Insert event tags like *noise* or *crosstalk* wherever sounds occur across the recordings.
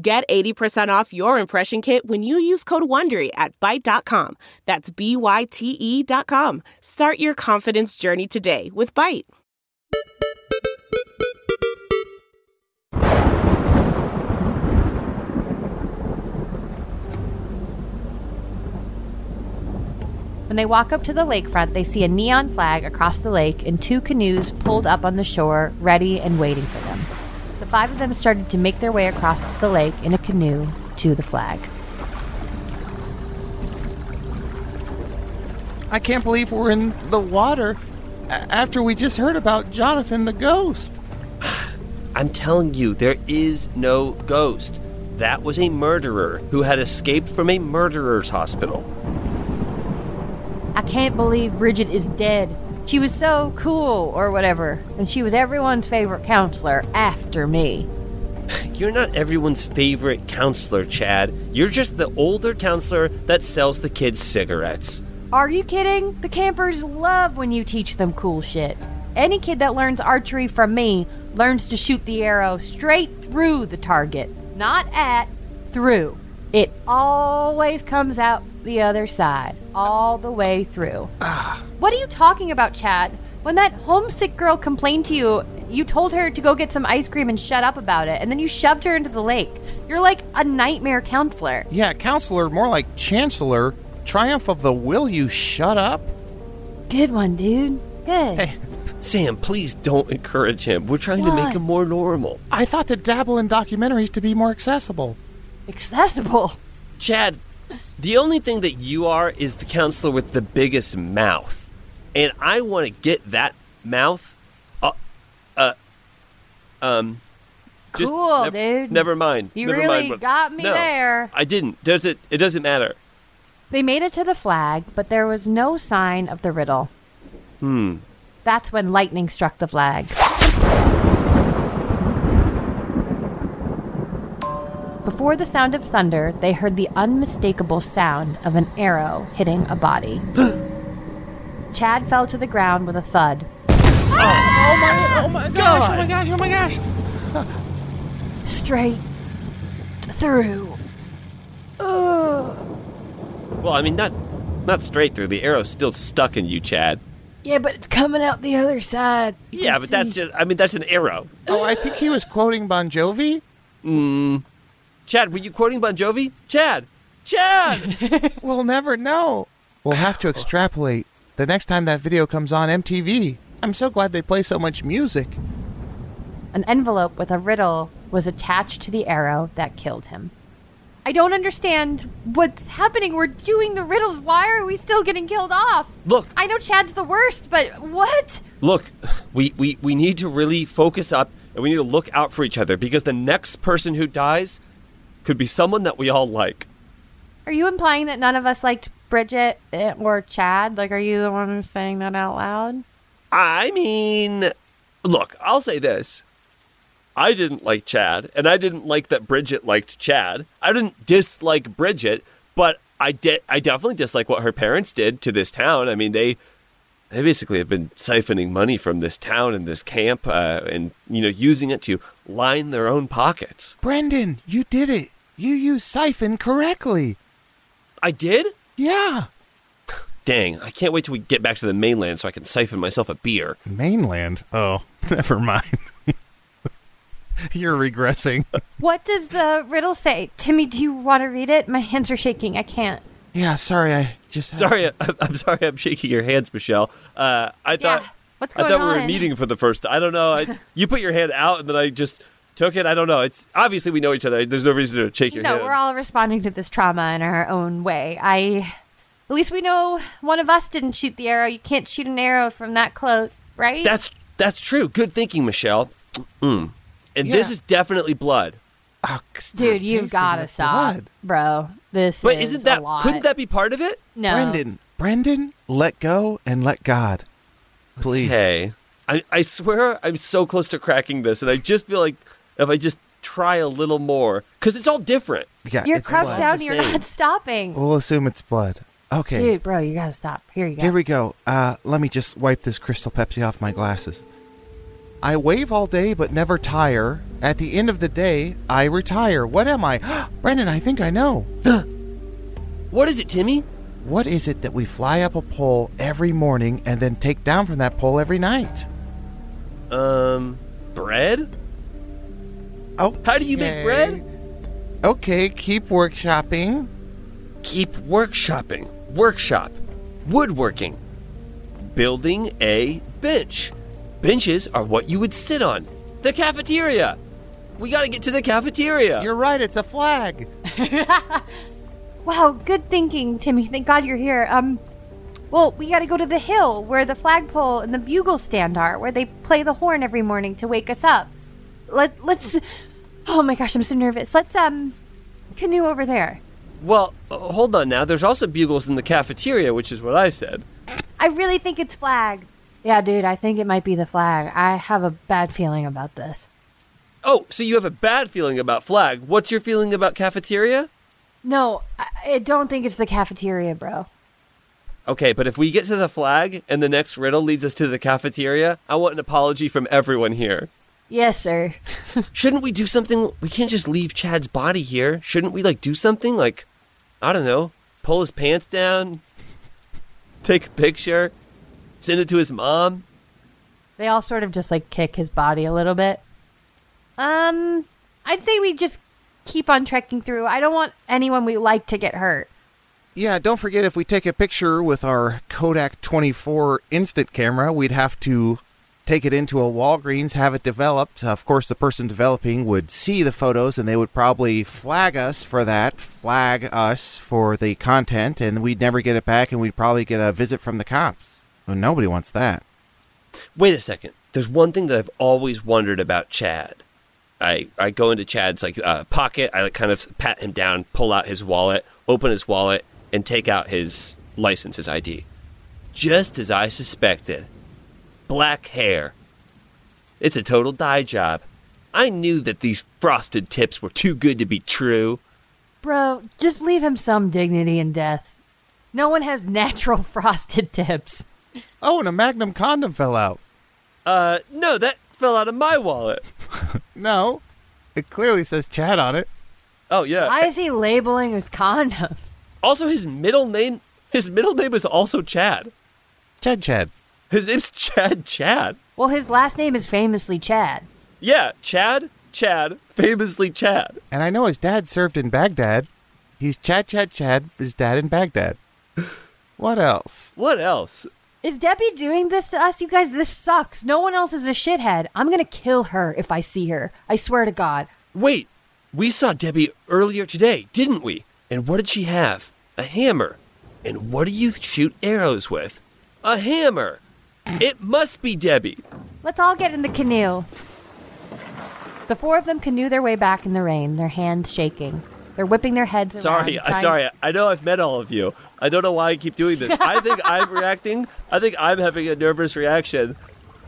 Get 80% off your impression kit when you use code WONDERY at Byte.com. That's B-Y-T-E dot com. Start your confidence journey today with Byte. When they walk up to the lakefront, they see a neon flag across the lake and two canoes pulled up on the shore, ready and waiting for them. The five of them started to make their way across the lake in a canoe to the flag. I can't believe we're in the water after we just heard about Jonathan the ghost. *sighs* I'm telling you, there is no ghost. That was a murderer who had escaped from a murderer's hospital. I can't believe Bridget is dead. She was so cool, or whatever, and she was everyone's favorite counselor after me. You're not everyone's favorite counselor, Chad. You're just the older counselor that sells the kids cigarettes. Are you kidding? The campers love when you teach them cool shit. Any kid that learns archery from me learns to shoot the arrow straight through the target, not at, through. It always comes out the other side, all the way through. what are you talking about, Chad? When that homesick girl complained to you, you told her to go get some ice cream and shut up about it, and then you shoved her into the lake. You're like a nightmare counselor. Yeah, counselor, more like chancellor. Triumph of the will you shut up? Good one, dude. Good. Hey, Sam, please don't encourage him. We're trying to make him more normal. I thought to dabble in documentaries to be more accessible. Accessible. Chad, the only thing that you are is the counselor with the biggest mouth. And I want to get that mouth uh uh um just Cool, nev- dude. Never mind. You Never really mind got me No, there. I didn't. Does it it doesn't matter. They made it to the flag, but there was no sign of the riddle. Hmm. That's when lightning struck the flag. Before the sound of thunder, they heard the unmistakable sound of an arrow hitting a body. *gasps* Chad fell to the ground with a thud. Oh my, oh my gosh, oh my gosh, oh my gosh. Straight through. Well, I mean not not straight through. The arrow's still stuck in you, Chad. Yeah, but it's coming out the other side. You Yeah, can but that's just I mean that's an arrow. Oh, I think he was quoting Bon Jovi. Mm. Chad, were you quoting Bon Jovi? Chad! Chad! *laughs* We'll never know. We'll have to extrapolate the next time that video comes on MTV. I'm so glad they play so much music. An envelope with a riddle was attached to the arrow that killed him. I don't understand what's happening. We're doing the riddles. Why are we still getting killed off? Look. I know Chad's the worst, but what? Look, we, we, we need to really focus up and we need to look out for each other because the next person who dies could be someone that we all like. Are you implying that none of us liked Bridget eh, or Chad? Like, are you the one who's saying that out loud? I mean, look, I'll say this. I didn't like Chad, and I didn't like that Bridget liked Chad. I didn't dislike Bridget, but I did. I definitely dislike what her parents did to this town. I mean, they they basically have been siphoning money from this town and this camp, uh, and you know, using it to line their own pockets. Brendan, you did it. You used siphon correctly. I did. Yeah. Dang! I can't wait till we get back to the mainland so I can siphon myself a beer. Mainland. Oh, *laughs* never mind. *laughs* You're regressing. *laughs* What does the riddle say? Timmy, do you want to read it? My hands are shaking. I can't. yeah, sorry. I just Sorry, some- I, I'm sorry. I'm shaking your hands, Michelle. Uh, I Yeah. thought. What's I going thought we were meeting for the first time. I don't know. I, you put your hand out and then I just took it. I don't know. It's obviously we know each other. There's no reason to shake your no, hand. we're all responding to this trauma in our own way. I, at least we know one of us didn't shoot the arrow. You can't shoot an arrow from that close, right? That's that's true. Good thinking, Michelle. Mm. And this is definitely blood. Oh, Dude, you've got to the stop, blood. bro. This But is isn't that a lot. couldn't that be part of it? no? Brendan, Brendan, let go and let God. Please. Hey, I, I swear I'm so close to cracking this, and I just feel like if I just try a little more, because it's all different. Yeah, You're it's crouched blood. down. You're not stopping. We'll assume it's blood. Okay. Dude, bro, you gotta stop. Here you go. Here we go. Uh, let me just wipe this crystal Pepsi off my glasses. I wave all day but never tire. At the end of the day, I retire. What am I? *gasps* Brendan, I think I know. *gasps* What is it, Timmy? What is it that we fly up a pole every morning and then take down from that pole every night? Um, bread? Oh, How do you make bread? Okay, keep workshopping. Keep workshopping. Workshop. Woodworking. Building a bench. Benches are what you would sit on. The cafeteria. We got to get to the cafeteria. You're right, it's a flag. *laughs* Wow, good thinking, Timmy. Thank God you're here. Um, well, we got to go to the hill where the flagpole and the bugle stand are, where they play the horn every morning to wake us up. Let let's. Oh my gosh, I'm so nervous. Let's um, canoe over there. well, uh, hold on now. There's also bugles in the cafeteria, which is what I said. I really think it's flag. Yeah, dude, I think it might be the flag. I have a bad feeling about this. Oh, so you have a bad feeling about flag. What's your feeling about cafeteria? No, I, I don't think it's the cafeteria, bro. Okay, but if we get to the flag and the next riddle leads us to the cafeteria, I want an apology from everyone here. Yes, sir. *laughs* Shouldn't we do something? We can't just leave Chad's body here. Shouldn't we like do something like I don't know, pull his pants down, take a picture, send it to his mom? They all sort of just like kick his body a little bit. Um, I'd say we just keep on trekking through. I don't want anyone we like to get hurt. Yeah, don't forget if we take a picture with our Kodak 24 instant camera, we'd have to take it into a Walgreens, have it developed. Of course, the person developing would see the photos and they would probably flag us for that, flag us for the content, and we'd never get it back and we'd probably get a visit from the cops. Well, nobody wants that. Wait a second. There's one thing that I've always wondered about Chad. I, I go into Chad's like uh, pocket. I like, kind of pat him down, pull out his wallet, open his wallet, and take out his license, his ID. Just as I suspected, black hair. It's a total dye job. I knew that these frosted tips were too good to be true. Bro, just leave him some dignity in death. No one has natural *laughs* frosted tips. Oh, and a Magnum condom fell out. Uh, no, that fell out of my wallet. *laughs* No, it clearly says Chad on it. Oh yeah. Why is he labeling his condoms? also, his middle name. His middle name is also Chad. Chad Chad. His name's Chad Chad. Well, his last name is famously Chad. Yeah, Chad, Chad, famously Chad. And I know his dad served in Baghdad. He's Chad Chad Chad, his dad in Baghdad. *laughs* What else? What else? Is Debbie doing this to us? You guys, this sucks. No one else is a shithead. I'm gonna kill her if I see her. I swear to God. Wait, we saw Debbie earlier today, didn't we? And what did she have? A hammer. And what do you shoot arrows with? A hammer. It must be Debbie. Let's all get in the canoe. The four of them canoe their way back in the rain, their hands shaking. They're whipping their heads around. Sorry, I sorry. I know I've met all of you. I don't know why I keep doing this. I think *laughs* I'm reacting. I think I'm having a nervous reaction,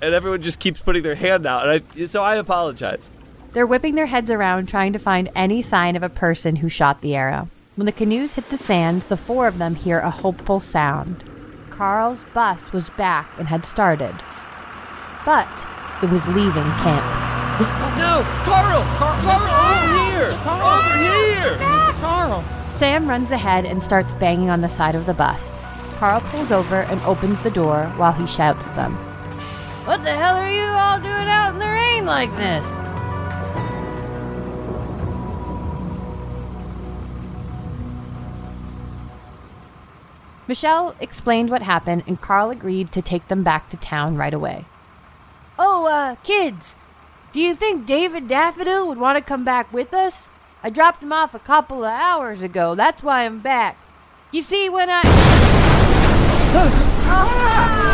and everyone just keeps putting their hand out. And I, so I apologize. They're whipping their heads around trying to find any sign of a person who shot the arrow. When the canoes hit the sand, the four of them hear a hopeful sound. Carl's bus was back and had started. But it was leaving camp. *gasps* No, Carl! Carl, Carl! over here! Over here! Mr. Carl. Sam runs ahead and starts banging on the side of the bus. Carl pulls over and opens the door while he shouts at them. What the hell are you all doing out in the rain like this? Michelle explained what happened, and Carl agreed to take them back to town right away. Oh, uh, kids, do you think David Daffodil would want to come back with us? I dropped him off a couple of hours ago. That's why I'm back. You see, when I. What *gasps*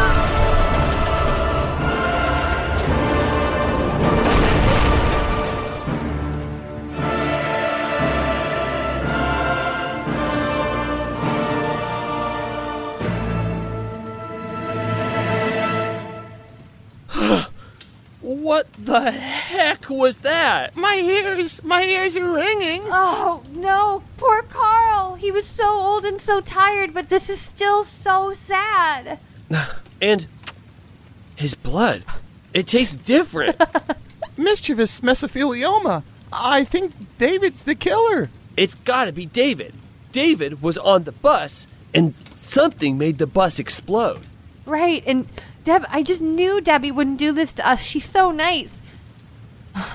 the heck was that? My ears, my ears are ringing. Oh, no. Poor Carl. He was so old and so tired, but this is still so sad. *sighs* And his blood. It tastes different. *laughs* Mischievous mesothelioma. I think David's the killer. it's got to be David. David was on the bus, and something made the bus explode. Right, and Deb, I just knew Debbie wouldn't do this to us. She's so nice.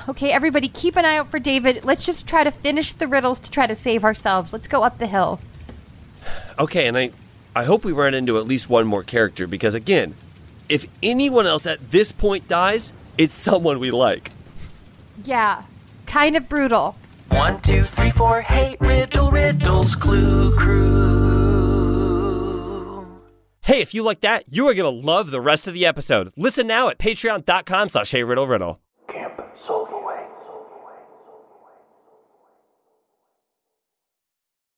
Okay, everybody, keep an eye out for David. Let's just try to finish the riddles to try to save ourselves. Let's go up the hill. Okay, and I, I hope we run into at least one more character because, again, if anyone else at this point dies, it's someone we like. Yeah, kind of brutal. One, two, three, four. Hey, riddle, riddles, clue crew. Hey, if you like that, you are going to love the rest of the episode. Listen now at patreon.com slash riddle.